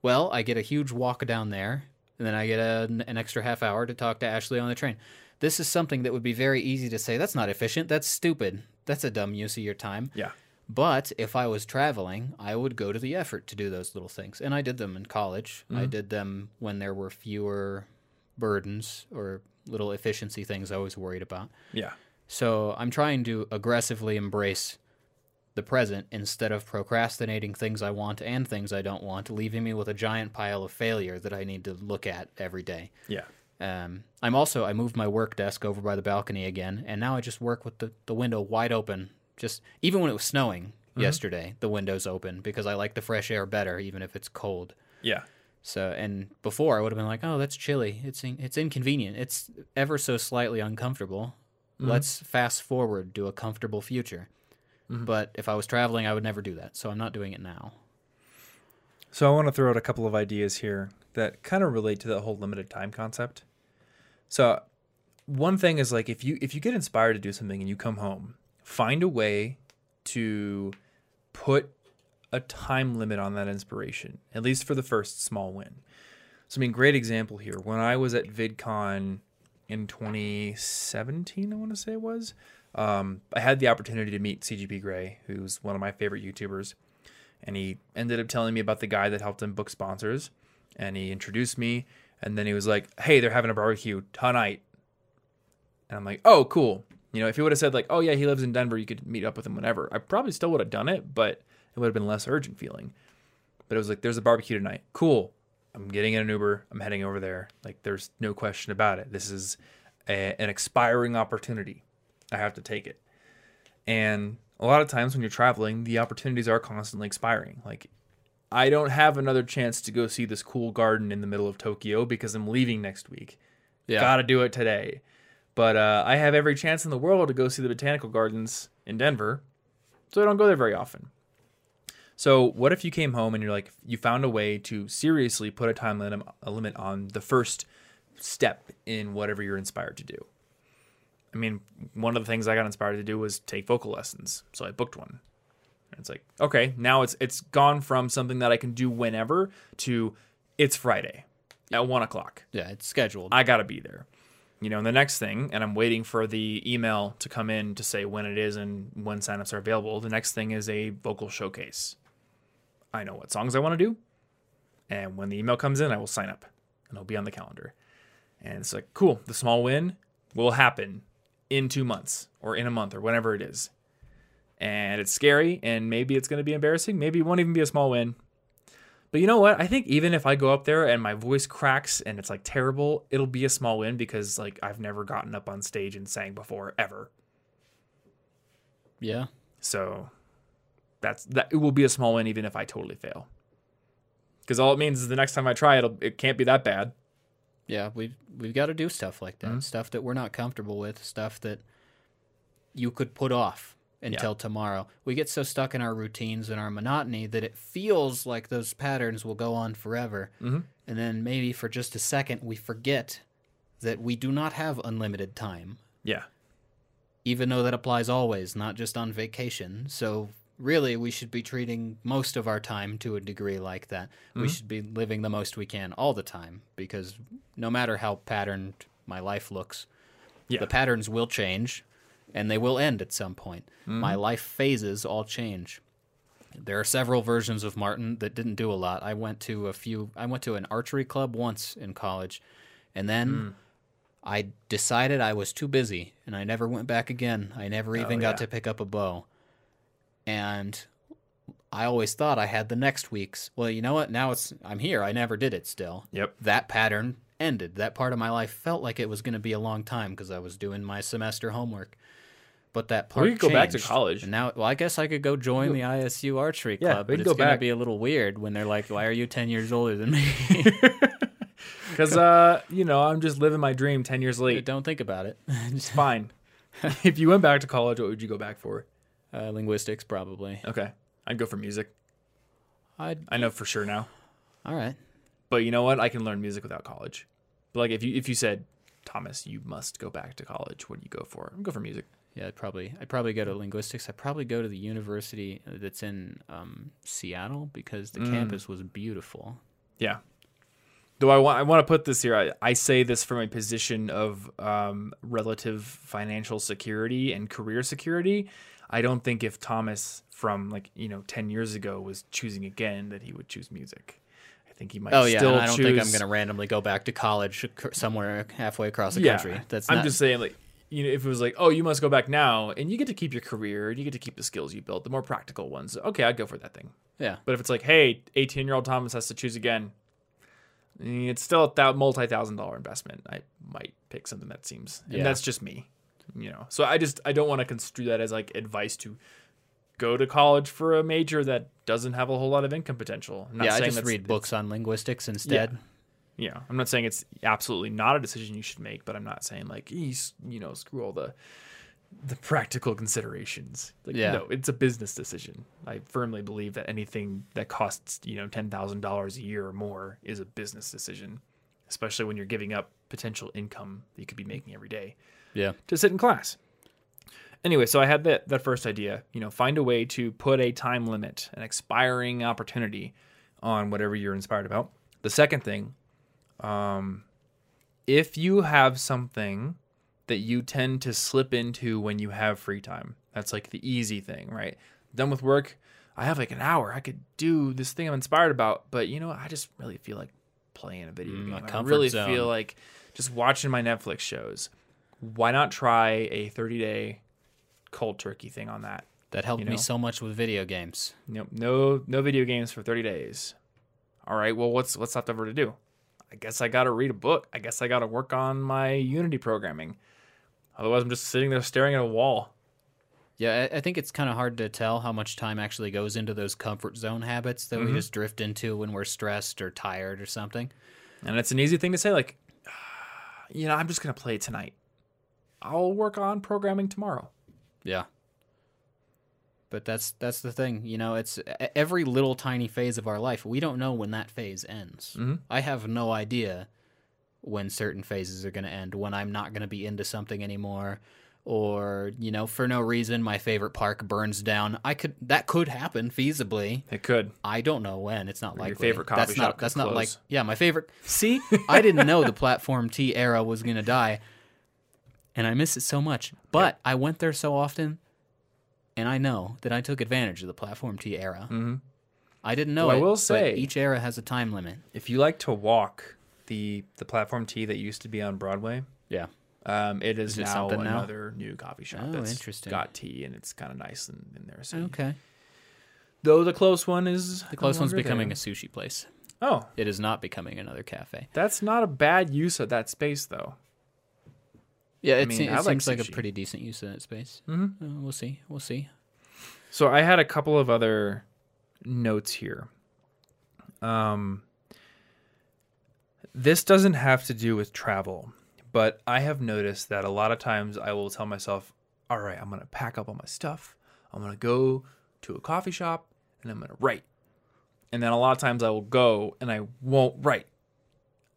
well, I get a huge walk down there and then I get a, an extra half hour to talk to Ashley on the train. This is something that would be very easy to say, that's not efficient. That's stupid. That's a dumb use of your time. Yeah. But if I was traveling, I would go to the effort to do those little things. And I did them in college. I mm-hmm. did them when there were fewer burdens or little efficiency things I was worried about. Yeah. So I'm trying to aggressively embrace the present instead of procrastinating things I want and things I don't want, leaving me with a giant pile of failure that I need to look at every day. Yeah. Um, I'm also I moved my work desk over by the balcony again, and now I just work with the, the window wide open. Just even when it was snowing yesterday, the window's open because I like the fresh air better, even if it's cold. Yeah. So and before I would have been like, oh, that's chilly. It's in, it's inconvenient. It's ever so slightly uncomfortable. Let's fast forward to a comfortable future. Mm-hmm. But if I was traveling, I would never do that. So I'm not doing it now. So I want to throw out a couple of ideas here that kind of relate to that whole limited time concept. So one thing is like if you if you get inspired to do something and you come home, find a way to put a time limit on that inspiration, at least for the first small win. So I mean, great example here. When I was at VidCon in 2017, I want to say it was, um, I had the opportunity to meet CGP Grey, who's one of my favorite YouTubers. And he ended up telling me about the guy that helped him book sponsors. And he introduced me. And then he was like hey they're having a barbecue tonight. And i'm like oh cool. You know if he would have said like oh yeah he lives in denver you could meet up with him whenever i probably still would have done it but it would have been less urgent feeling. But it was like there's a barbecue tonight. Cool. I'm getting in an uber. I'm heading over there. Like there's no question about it. This is a, an expiring opportunity i have to take it and a lot of times when you're traveling, the opportunities are constantly expiring. Like, I don't have another chance to go see this cool garden in the middle of Tokyo because I'm leaving next week. Yeah. Gotta do it today. But uh, I have every chance in the world to go see the botanical gardens in Denver, so I don't go there very often. So, what if you came home and you're like, you found a way to seriously put a time limit, a limit on the first step in whatever you're inspired to do? I mean, one of the things I got inspired to do was take vocal lessons. So I booked one. And it's like, okay, now it's it's gone from something that I can do whenever to it's Friday at one o'clock. Yeah, it's scheduled. I gotta be there. You know, and the next thing, and I'm waiting for the email to come in to say when it is and when signups are available. The next thing is a vocal showcase. I know what songs I want to do, and when the email comes in, I will sign up, and it'll be on the calendar. And it's like, cool, the small win will happen in two months or in a month or whenever it is. And it's scary, and maybe it's going to be embarrassing. Maybe it won't even be a small win. But you know what? I think even if I go up there and my voice cracks and it's like terrible, it'll be a small win because like I've never gotten up on stage and sang before ever. yeah. So that's that it will be a small win even if I totally fail. Because all it means is the next time I try it, it can't be that bad. Yeah, we we've got to do stuff like Mm-hmm. that. Stuff that we're not comfortable with, stuff that you could put off until tomorrow. We get so stuck in our routines and our monotony that it feels like those patterns will go on forever. Mm-hmm. And then maybe for just a second we forget that we do not have unlimited time, Yeah. even though that applies always, not just on vacation. So really we should be treating most of our time to a degree like that. We mm-hmm. should be living the most we can all the time because no matter how patterned my life looks, Yeah. the patterns will change and they will end at some point. My mm-hmm. life phases all change. There are several versions of Martin that didn't do a lot. I went to a few I went to an archery club once in college and then mm. I decided I was too busy and I never went back again. I never oh, even got yeah. to pick up a bow. And I always thought I had the next week's. Well, you know what? Now it's I'm here. I never did it still. Yep. That pattern ended. That part of my life felt like it was going to be a long time because I was doing my semester homework. But that part We could go back to college. And now, well, I guess I could go join the ISU archery Yeah, club. but it's going to be a little weird when they're like, "Why are you ten years older than me?" Because uh, you know, I'm just living my dream ten years late. Don't think about it. It's fine. if you went back to college, what would you go back for? Uh, linguistics, probably. Okay. I'd go for music. I'd I know for sure now. all right. But you know what? I can learn music without college. But like if you if you said, Thomas, you must go back to college, what do you go for? I'd go for music. Yeah, I'd probably I'd probably go to linguistics. I'd probably go to the university that's in um, Seattle because the campus was beautiful. Yeah. Though I want I want to put this here. I, I say this from a position of um, relative financial security and career security. I don't think if Thomas from like you know ten years ago was choosing again that he would choose music. I think he might. Oh yeah, still I don't choose... think I'm gonna randomly go back to college somewhere halfway across the Yeah, country. That's I'm not, just saying like. You know, if it was like, oh, you must go back now, and you get to keep your career, and you get to keep the skills you built, the more practical ones. Okay, I'd go for that thing. yeah. But if it's like, hey, 18 year old Thomas has to choose again, it's still a thou- multi thousand dollar investment. I might pick something that seems, and Yeah. that's just me, you know. So I just I don't want to construe that as like advice to go to college for a major that doesn't have a whole lot of income potential. I'm not Yeah, I just read books on linguistics instead. Yeah, I'm not saying it's absolutely not a decision you should make, but I'm not saying like "Ees, you know screw all the the practical considerations. Like Yeah. no, it's a business decision. I firmly believe that anything that costs you know ten thousand dollars a year or more is a business decision, especially when you're giving up potential income that you could be making every day Yeah. to sit in class. Anyway, so I had that that first idea, you know, find a way to put a time limit, an expiring opportunity on whatever you're inspired about. The second thing, um, if you have something that you tend to slip into when you have free time, that's like the easy thing, right? Done with work, I have like an hour. I could do this thing I'm inspired about, but you know. I just really feel like playing a video Mm, game. I really zone. feel like just watching my Netflix shows. Why not try a 30 day cold turkey thing on that? That helped You me so much with video games. No, no, no video games for 30 days. All right. Well, what's what's left over to do? I guess I got to read a book. I guess I got to work on my Unity programming. Otherwise, I'm just sitting there staring at a wall. Yeah, I, think it's kind of hard to tell how much time actually goes into those comfort zone habits that we Mm-hmm. just drift into when we're stressed or tired or something. And it's an easy thing to say, like, you know, I'm just gonna play tonight. I'll work on programming tomorrow. Yeah. But that's that's the thing, you know, it's every little tiny phase of our life. We don't know when that phase ends. Mhm. I have no idea when certain phases are going to end, when I'm not going to be into something anymore or, you know, for no reason my favorite park burns down. I could that could happen feasibly. It could. I don't know when. It's not your like favorite coffee that's shop not that's not like yeah, my favorite. See, I didn't know the platform T era was going to die and I miss it so much. But I went there so often, and I know that I took advantage of the platform T era. Mhm. I didn't know Well, I it. will but say- each era has a time limit. If you like to walk, the the platform T that used to be on Broadway, Yeah, um, it is, Is it now something now? another new coffee shop Oh, that's interesting. got tea and it's kind of nice in, in there. So you- okay. though the close one is The close one's becoming a sushi place. oh, It is not becoming another cafe. that's not a bad use of that space though. Yeah, it, mean, se- it I like seems like a pretty decent use of that space. Mhm. Uh, we'll see. We'll see. So I had a couple of other notes here. Um, this doesn't have to do with travel, but I have noticed that a lot of times I will tell myself, "All right, I'm gonna pack up all my stuff. I'm gonna go to a coffee shop and I'm gonna write." And then a lot of times I will go and I won't write.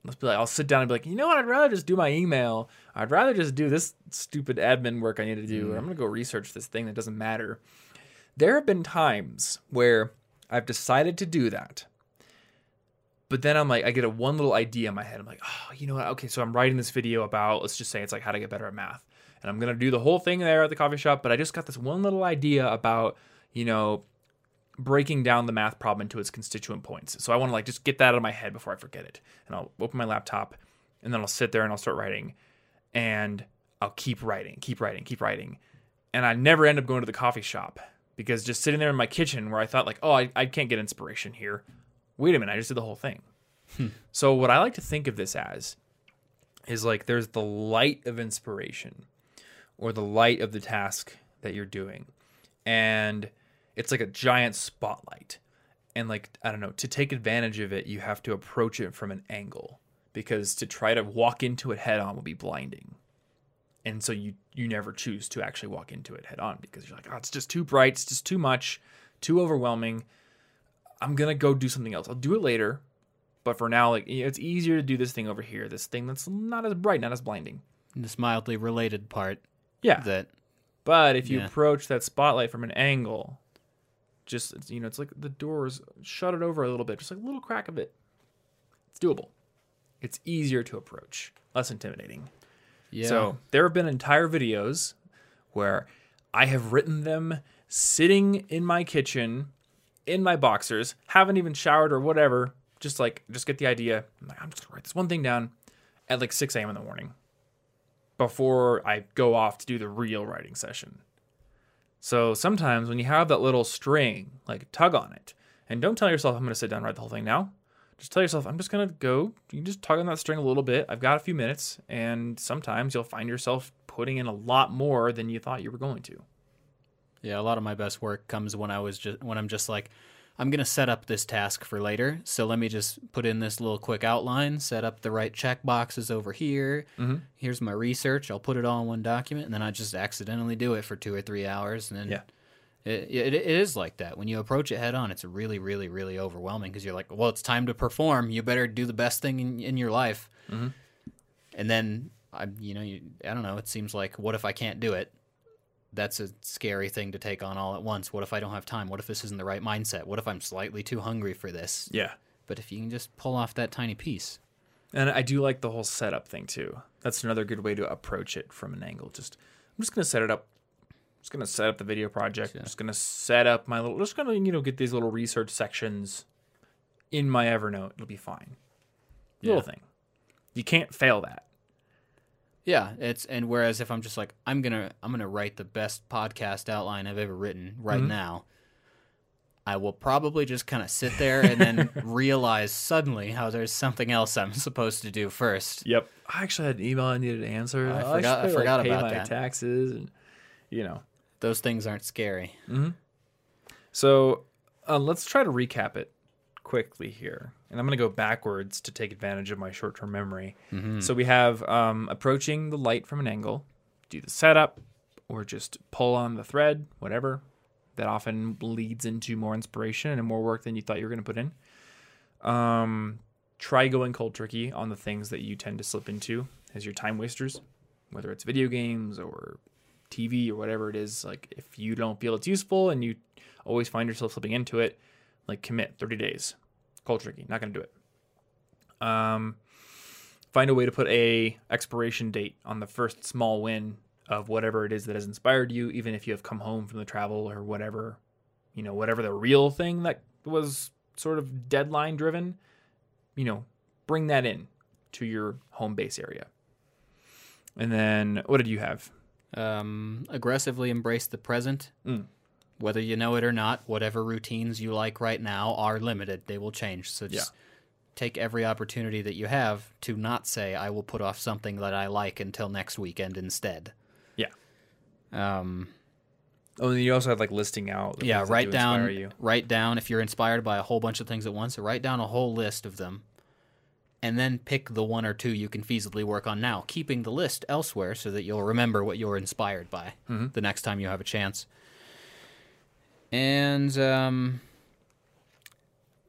Let's be like, I'll sit down and be like, you know what? I'd rather just do my email. I'd rather just do this stupid admin work I need to do. Or mm. I'm gonna go research this thing that doesn't matter. There have been times where I've decided to do that, but then I'm like, I get a one little idea in my head. I'm like, oh, you know what? Okay, so I'm writing this video about, let's just say it's like how to get better at math. And I'm gonna do the whole thing there at the coffee shop, but I just got this one little idea about, you know, breaking down the math problem into its constituent points. So I want to like just get that out of my head before I forget it. And I'll open my laptop and then I'll sit there and I'll start writing and I'll keep writing, keep writing, keep writing. And I never end up going to the coffee shop because just sitting there in my kitchen where I thought like, oh, I, I can't get inspiration here. Wait a minute, I just did the whole thing. Hmm. So what I like to think of this as is like there's the light of inspiration or the light of the task that you're doing. And it's like a giant spotlight. And like I don't know, to take advantage of it, you have to approach it from an angle because to try to walk into it head on will be blinding. And so you you never choose to actually walk into it head on because you're like, oh, it's just too bright, it's just too much, too overwhelming. I'm gonna go do something else. I'll do it later, but for now, like it's easier to do this thing over here, this thing that's not as bright, not as blinding. And this mildly related part Yeah, that but if you Yeah. approach that spotlight from an angle, just you know, it's like the doors shut it over a little bit, just like a little crack of it. It's doable. It's easier to approach, less intimidating. yeah. So there have been entire videos where I have written them sitting in my kitchen in my boxers, haven't even showered or whatever. Just like, just get the idea. I'm like, I'm just gonna write this one thing down at like 6 a.m. in the morning before I go off to do the real writing session. So sometimes when you have that little string, like tug on it, and don't tell yourself I'm going to sit down and write the whole thing now. Just tell yourself I'm just going to go. You just tug on that string a little bit. I've got a few minutes, and sometimes you'll find yourself putting in a lot more than you thought you were going to. Yeah, a lot of my best work comes when I was just when I'm just like, I'm gonna set up this task for later. So let me just put in this little quick outline, set up the right check boxes over here. Mm-hmm. Here's my research. I'll put it all in one document, and then I just accidentally do it for two or three hours, and then Yeah. It, it, it is like that. When you approach it head on, it's really, really, really overwhelming because you're like, well, it's time to perform. You better do the best thing in, in your life. Mhm. And then, I, you know, you, I don't know. It seems like, what if I can't do it? That's a scary thing to take on all at once. What if I don't have time? What if this isn't the right mindset? What if I'm slightly too hungry for this? Yeah. But if you can just pull off that tiny piece, And I do like the whole setup thing too. That's another good way to approach it from an angle. Just I'm just gonna set it up. I'm just gonna set up the video project. Yeah. I'm just gonna set up my little. Just gonna you know get these little research sections in my Evernote. It'll be fine. Little Yeah. thing. You can't fail that. Yeah, it's and whereas if I'm just like I'm gonna I'm gonna write the best podcast outline I've ever written right Mhm. now, I will probably just kind of sit there and then realize suddenly how there's something else I'm supposed to do first. Yep. I actually had an email I needed to answer. I Oh, forgot- I forgot pay about my that. taxes and you know. Those things aren't scary. So uh, let's try to recap it quickly here. And I'm going to go backwards to take advantage of my short term memory. So we have um, approaching the light from an angle, do the setup, or just pull on the thread, whatever. That often leads into more inspiration and more work than you thought you were going to put in. Um, try going cold turkey on the things that you tend to slip into as your time wasters, whether it's video games or TV or whatever it is. Like if you don't feel it's useful and you always find yourself slipping into it, like commit 30 days. Cold turkey, not gonna do it. Um, find a way to put a expiration date on the first small win of whatever it is that has inspired you, even if you have come home from the travel or whatever, you know, whatever the real thing that was sort of deadline driven, you know, bring that in to your home base area. And then what did you have? Um, aggressively embrace the present. Mm. Whether you know it or not, whatever routines you like right now are limited. They will change. So just take every opportunity that you have to not say, I will put off something that I like until next weekend instead. Yeah. Um, Oh, and you also have like listing out. yeah, write do down, write down if you're inspired by a whole bunch of things at once, write down a whole list of them. And then pick the one or two you can feasibly work on now, keeping the list elsewhere so that you'll remember what you're inspired by Mm-hmm. the next time you have a chance. And um,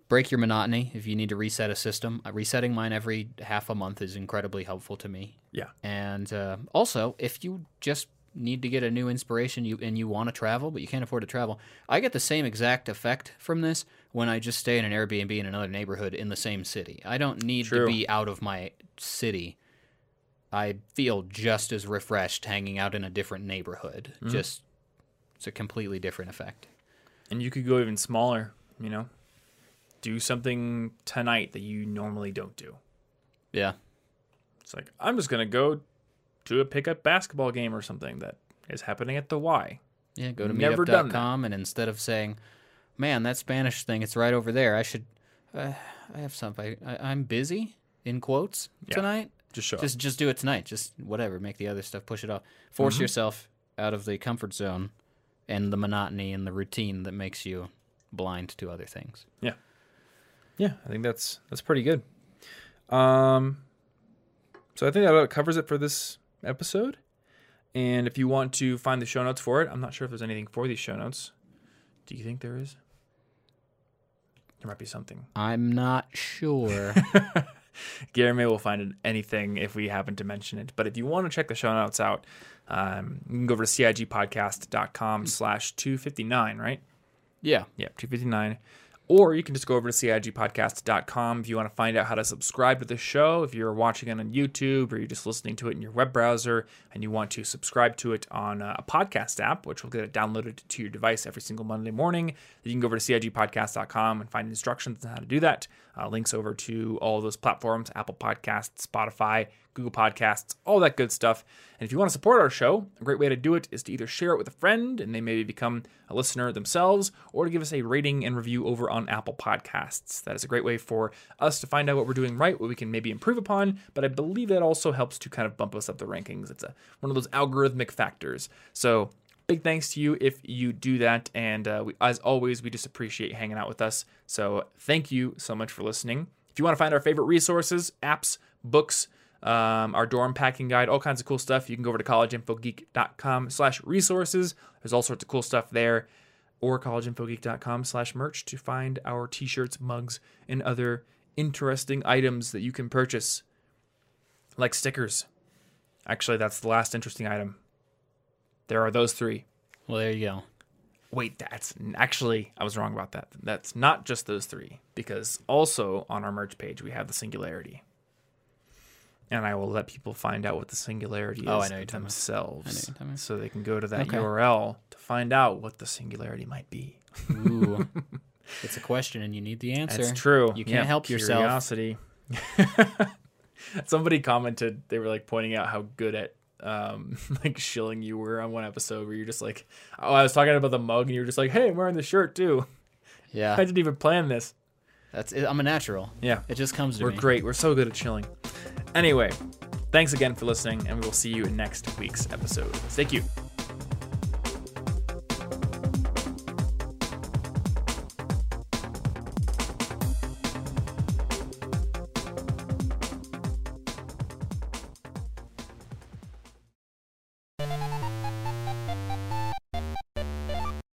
break your monotony if you need to reset a system. Uh, resetting mine every half a month is incredibly helpful to me. Yeah. And uh, also, if you just need to get a new inspiration you and you want to travel but you can't afford to travel, I get the same exact effect from this when I just stay in an Airbnb in another neighborhood in the same city. I don't need True. to be out of my city. I feel just as refreshed hanging out in a different neighborhood. Just it's a completely different effect. And you could go even smaller, you know? Do something tonight that you normally don't do. Yeah. It's like, I'm just going to go to a pickup basketball game or something that is happening at the Y. Yeah, go to Never meetup.com and instead of saying, "Man, that Spanish thing, it's right over there. I should uh, I have something. I, I'm busy in quotes Yeah. tonight. Just show up. Just just do it tonight. Just whatever, make the other stuff push it off. Force Mm-hmm. yourself out of the comfort zone and the monotony and the routine that makes you blind to other things. Yeah, Yeah, I think that's that's pretty good. Um, so I think that about covers it for this episode. And if you want to find the show notes for it, I'm not sure if there's anything for these show notes. Do you think there is? There might be something. I'm not sure. Gary May will find anything if we happen to mention it. But if you want to check the show notes out, um, you can go over to cigpodcast.com slash 259, right? yeah. Yeah, 259. Or you can just go over to CIGpodcast.com if you want to find out how to subscribe to the show. If you're watching it on YouTube or you're just listening to it in your web browser and you want to subscribe to it on a podcast app, which will get it downloaded to your device every single Monday morning, you can go over to CIGpodcast.com and find instructions on how to do that. Uh, links over to all those platforms Apple Podcasts, Spotify, Google Podcasts, all that good stuff. And if you want to support our show, a great way to do it is to either share it with a friend and they maybe become a listener themselves, or to give us a rating and review over on Apple Podcasts. That is a great way for us to find out what we're doing right, what we can maybe improve upon, but I believe that also helps to kind of bump us up the rankings. It's a, one of those algorithmic factors. So big thanks to you if you do that. And uh, we, as always, we just appreciate hanging out with us. So thank you so much for listening. If you want to find our favorite resources, apps, books, um, our dorm packing guide, all kinds of cool stuff. You can go over to collegeinfogeek.com slash resources. There's all sorts of cool stuff there. Or collegeinfogeek.com slash merch to find our t-shirts, mugs, and other interesting items that you can purchase. Like stickers. Actually, that's the last interesting item. There are those three. Well, there you go. Wait, that's actually, I was wrong about that. That's not just those three, because also on our merch page, we have the singularity and I will let people find out what the singularity is Oh, I know you're talking about. themselves, I know you're talking about. so they can go to that Okay. URL to find out what the singularity might be. Ooh. it's a question and you need the answer. That's true. You can't Yeah, help yourself. Curiosity. Somebody commented they were like pointing out how good at um like shilling you were on one episode where you're just like, oh, I was talking about the mug and you're just like, hey, I'm wearing the shirt too. Yeah. I didn't even plan this. That's it. I'm a natural. Yeah. It just comes to We're me. great. We're so good at chilling. Anyway, thanks again for listening, and we will see you in next week's episode. Thank you.